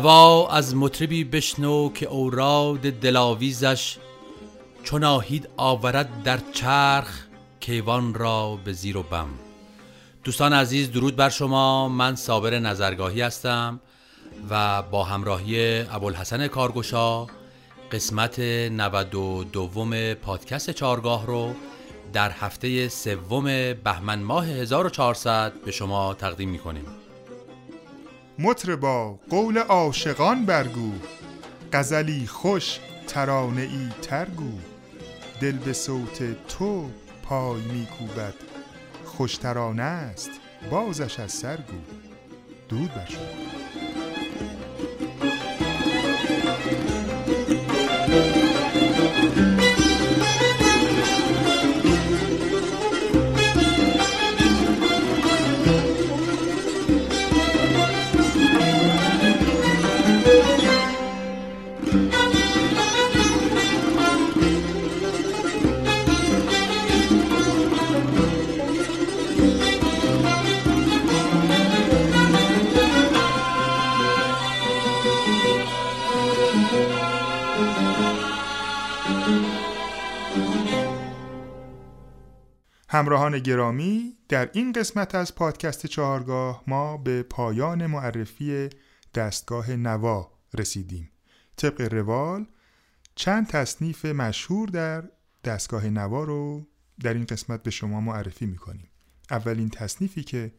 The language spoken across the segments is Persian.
نوا از مطربی بشنو که اوراد دلاویزش چناهید آورد در چرخ کیوان را به زیر و بم. دوستان عزیز درود بر شما. من صابر نظرگاهی هستم و با همراهی ابوالحسن کارگشا قسمت 92 دوم پادکست چارگاه رو در هفته سوم بهمن ماه 1400 به شما تقدیم می‌کنیم. مطربا قول عاشقان برگو. غزلی خوش ترانه ای ترگو. دل به صوت تو پای میکوبد. خوش ترانه است بازش از سرگو. دود بر همراهان گرامی در این قسمت از پادکست چهارگاه ما به پایان معرفی دستگاه نوا رسیدیم. طبق روال چند تصنیف مشهور در دستگاه نوا رو در این قسمت به شما معرفی می‌کنیم. اولین تصنیفی که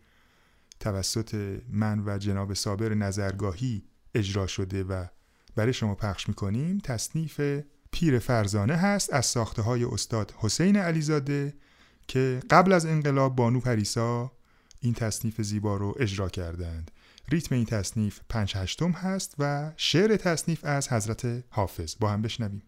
توسط من و جناب صابر نظرگاهی اجرا شده و برای شما پخش می‌کنیم تصنیف پیر فرزانه هست از ساخته های استاد حسین علیزاده که قبل از انقلاب بانو پریسا این تصنیف زیبا رو اجرا کردند. ریتم این تصنیف پنج هشتم هست و شعر تصنیف از حضرت حافظ. با هم بشنویم.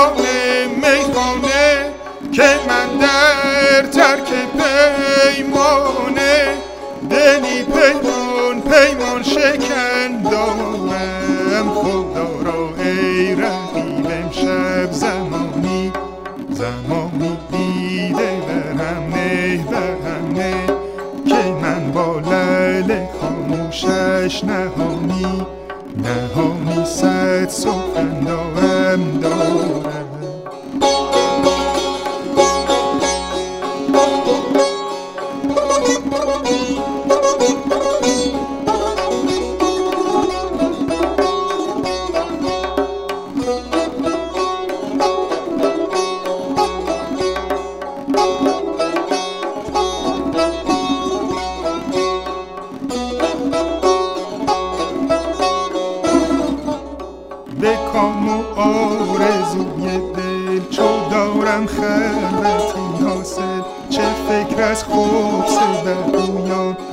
خانه میخانه که من در ترک پیمانه. دلی پیمان پیمان شکن دارم خدا را ای رقیب امشب زمانی زمانی دیده برم نه برم نه. که من با لل خاموشش نهانی. The homicide so and oh and oh.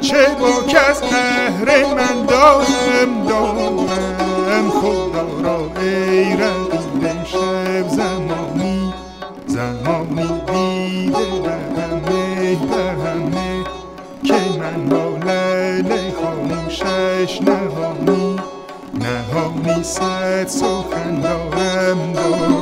چه با کس قهر من دارم دارم خدا را ای رقیب زمانی زمانی دیده برهمه برهمه که من با لله خاموشش نهانی نهانی صد سخن دارم دارم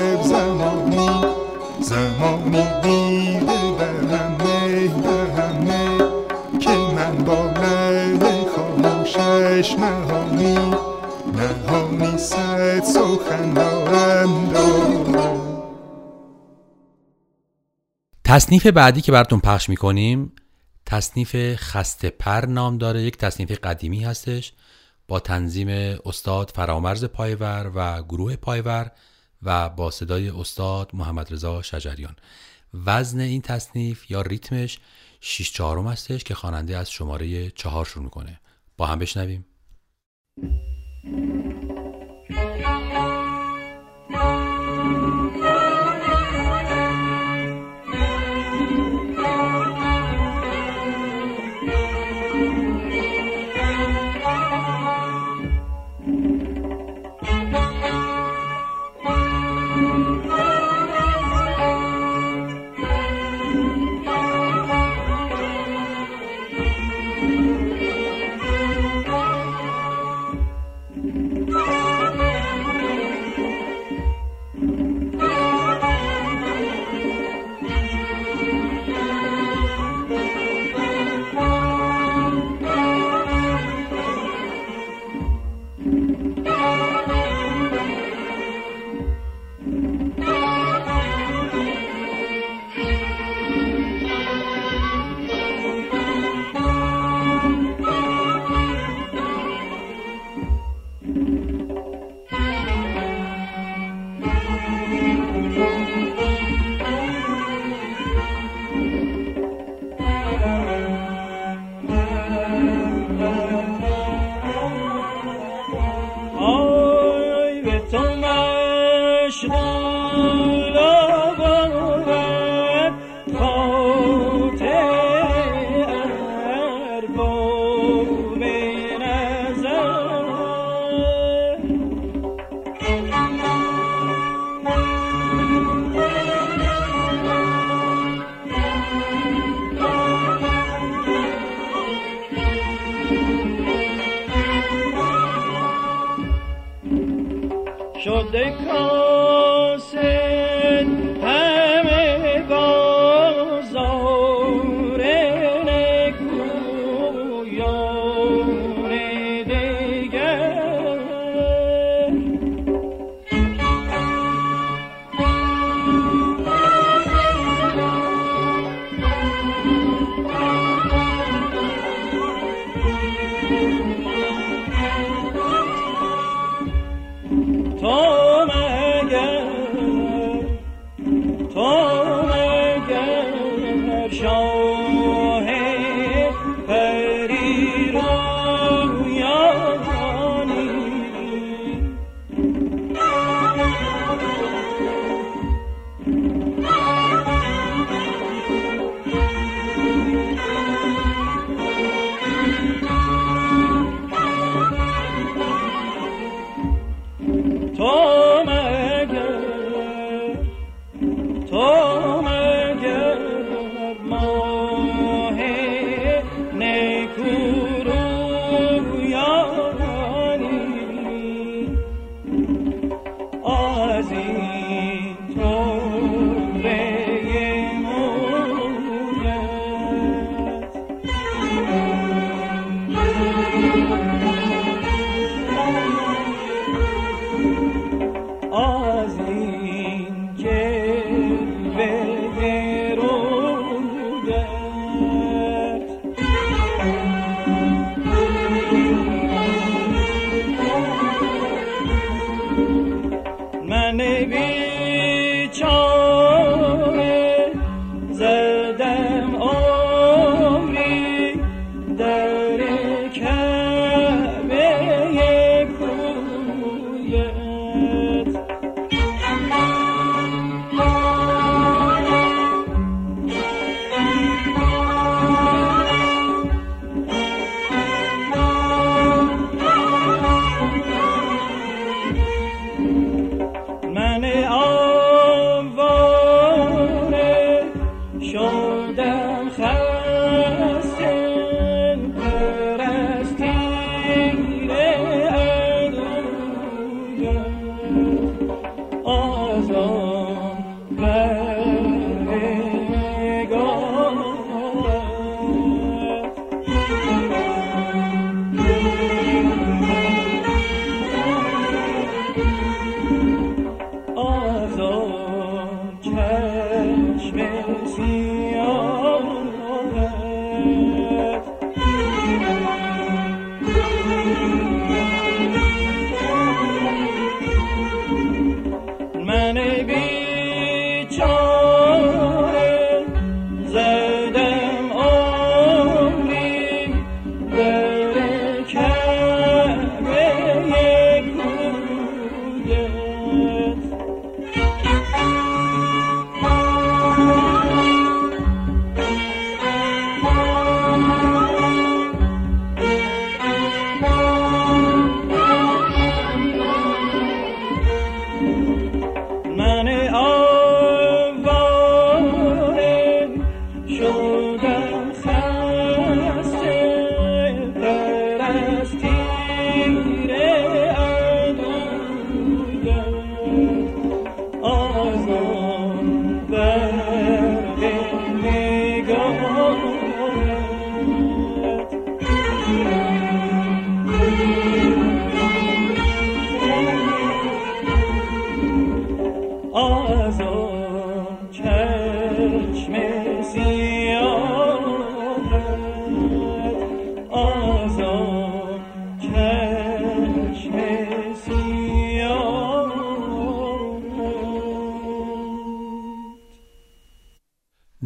شب زمانی زمانی دیده بر همه بر همه که من با لعل خاموشش نهانی نهانی صد سخن دارم دارم تصنیف بعدی که براتون پخش می‌کنیم تصنیف خسته پر نام داره یک تصنیف قدیمی هستش با تنظیم استاد فرامرز پایور و گروه پایور. و با صدای استاد محمد رضا شجریان. وزن این تصنیف یا ریتمش 6 چهارم هستش که خواننده از شماره چهار شروع می‌کنه با هم بشنویم.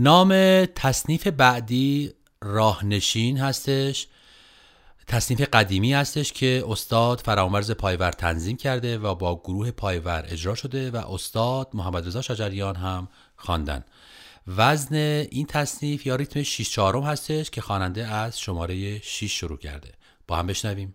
نام تصنیف بعدی راهنشین هستش تصنیف قدیمی هستش که استاد فرامرز پایور تنظیم کرده و با گروه پایور اجرا شده و استاد محمد رضا شجریان هم خواندن. وزن این تصنیف یا ریتم 6 چهارم هستش که خواننده از شماره 6 شروع کرده. با هم بشنویم.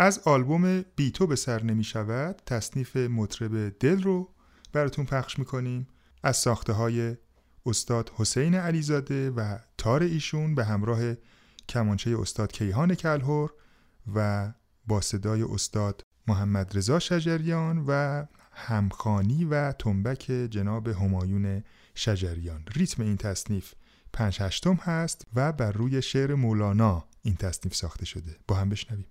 از آلبوم بی تو به سر نمی شود تصنیف مطرب دل رو براتون پخش می‌کنیم. از ساخته های استاد حسین علیزاده و تار ایشون به همراه کمانچه استاد کیهان کلهور و با صدای استاد محمد رضا شجریان و همخانی و تنبک جناب همایون شجریان. ریتم این تصنیف پنج هشتم هست و بر روی شعر مولانا این تصنیف ساخته شده. با هم بشنویم.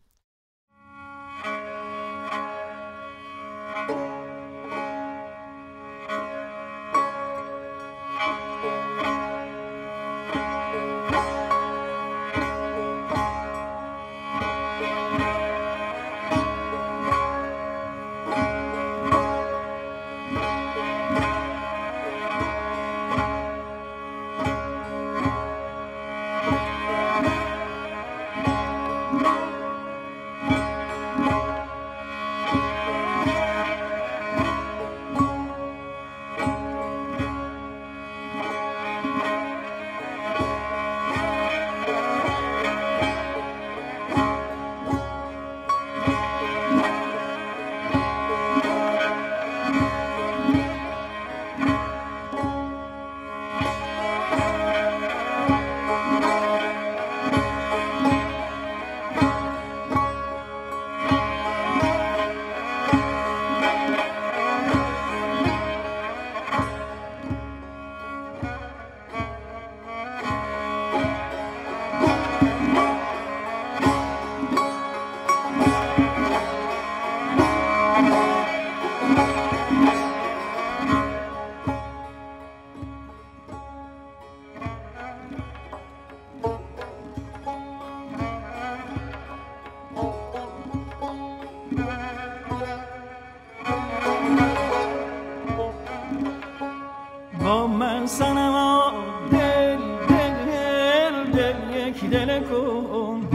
یک دل کن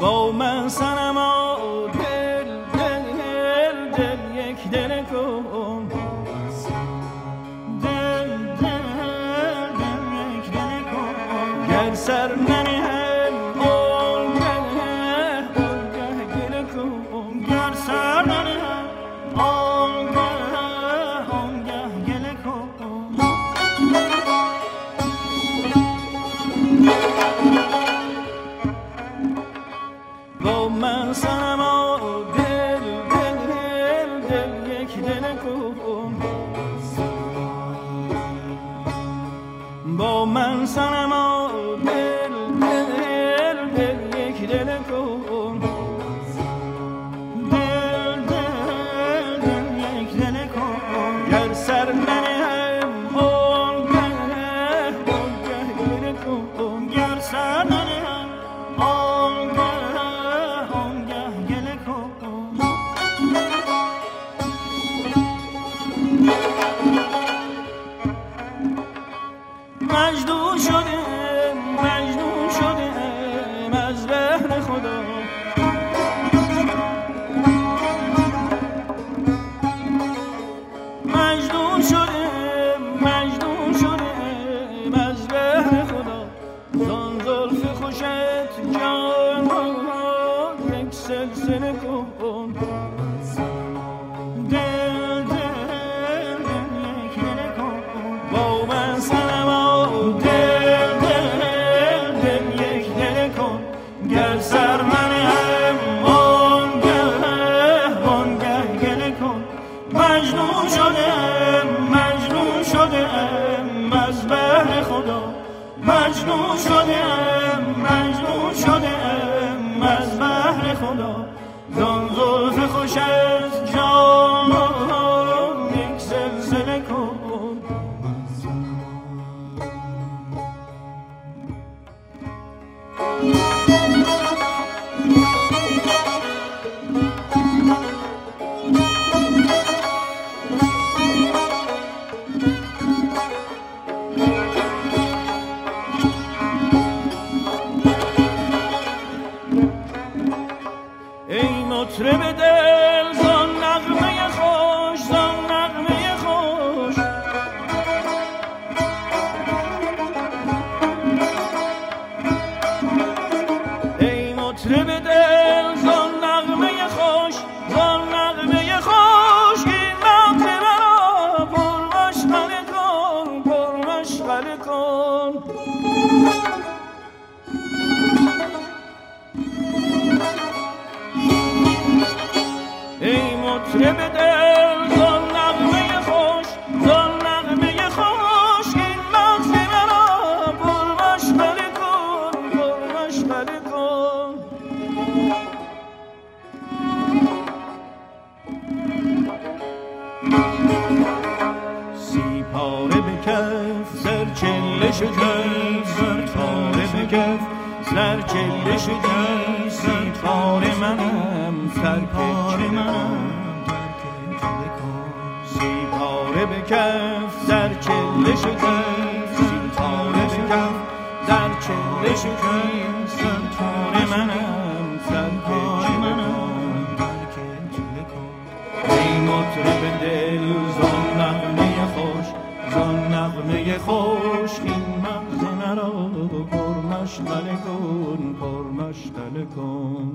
با من سنما شکن ستاره بکف سر کله شکن ستاره منم. سر پاره منم. سیپاره بکف سر کله شکن. ستاره بکف در کله شکن. ستاره منم. سر پاره منم. ای مطرب دل زان نغمه خوش زان نغمه خوش. مشغله کن پر مشغله کن.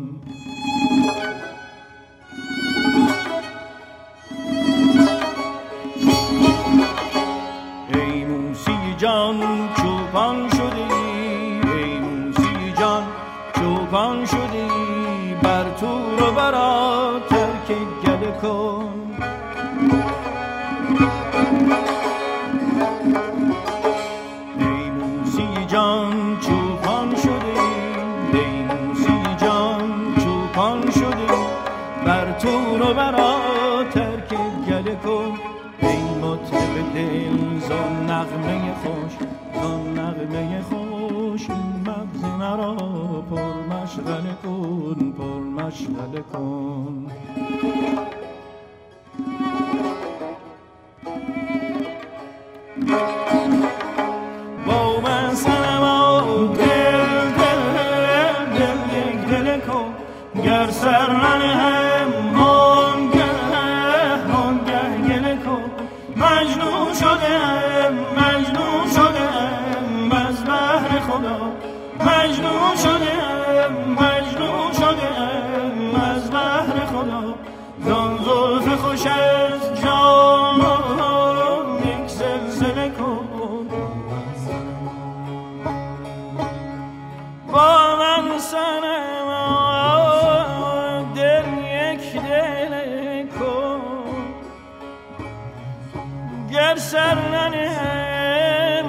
سر ننهم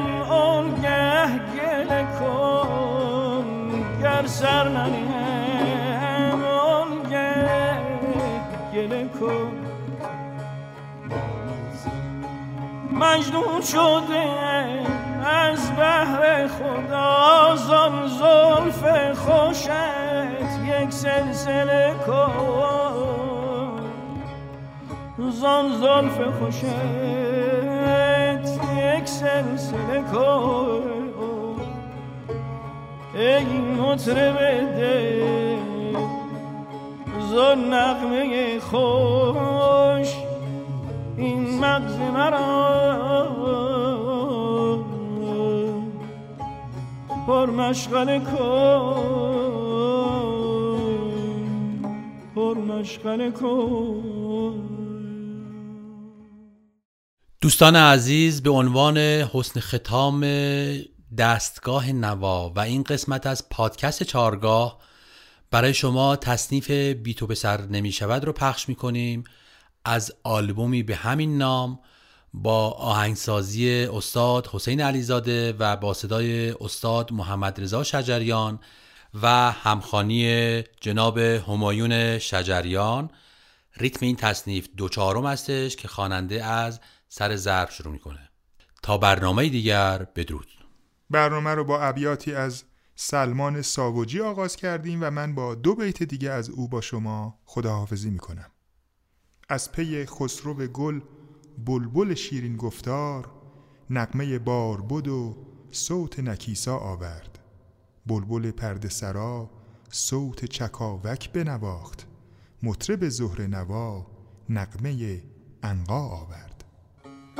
گه گل کن. گر سر ننهم گه گل کن. مجنون شده از بحر خدا زان زلف خوشت یک سلسله کن. زان زلف خوشت سلسله کن ای مطرب بده زن نغمه خوش. این مغز مرا پر مشغله کن. پر مشغله کن. دوستان عزیز به عنوان حسن ختام دستگاه نوا و این قسمت از پادکست چارگاه برای شما تصنیف بیتو به سر نمی شود رو پخش می کنیم از آلبومی به همین نام با آهنگسازی استاد حسین علیزاده و با صدای استاد محمد رضا شجریان و همخانی جناب همایون شجریان. ریتم این تصنیف دوچارم هستش که خواننده از سر ضرب شروع می‌کنه. تا برنامه دیگر بدرود. برنامه رو با ابیاتی از سلمان ساوجی آغاز کردیم و من با دو بیت دیگه از او با شما خداحافظی می‌کنم. از پی خسرو گل بلبل شیرین گفتار نقمه باربد و صوت نکیسا آورد. بلبل پرده سرا صوت چکاوک بنواخت. مطرب زهر نوا نقمه انقا آورد.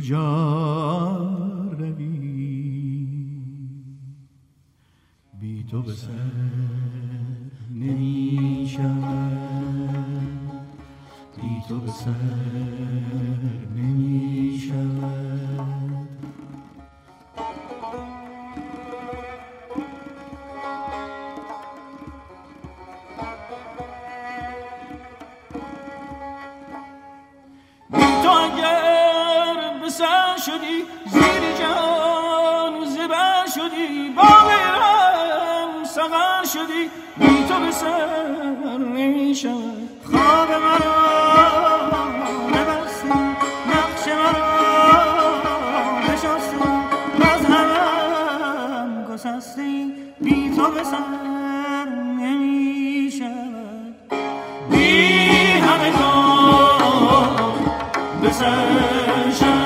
کجا روی؟ بی تو به سر نمی شود بی تو به سر sunshine.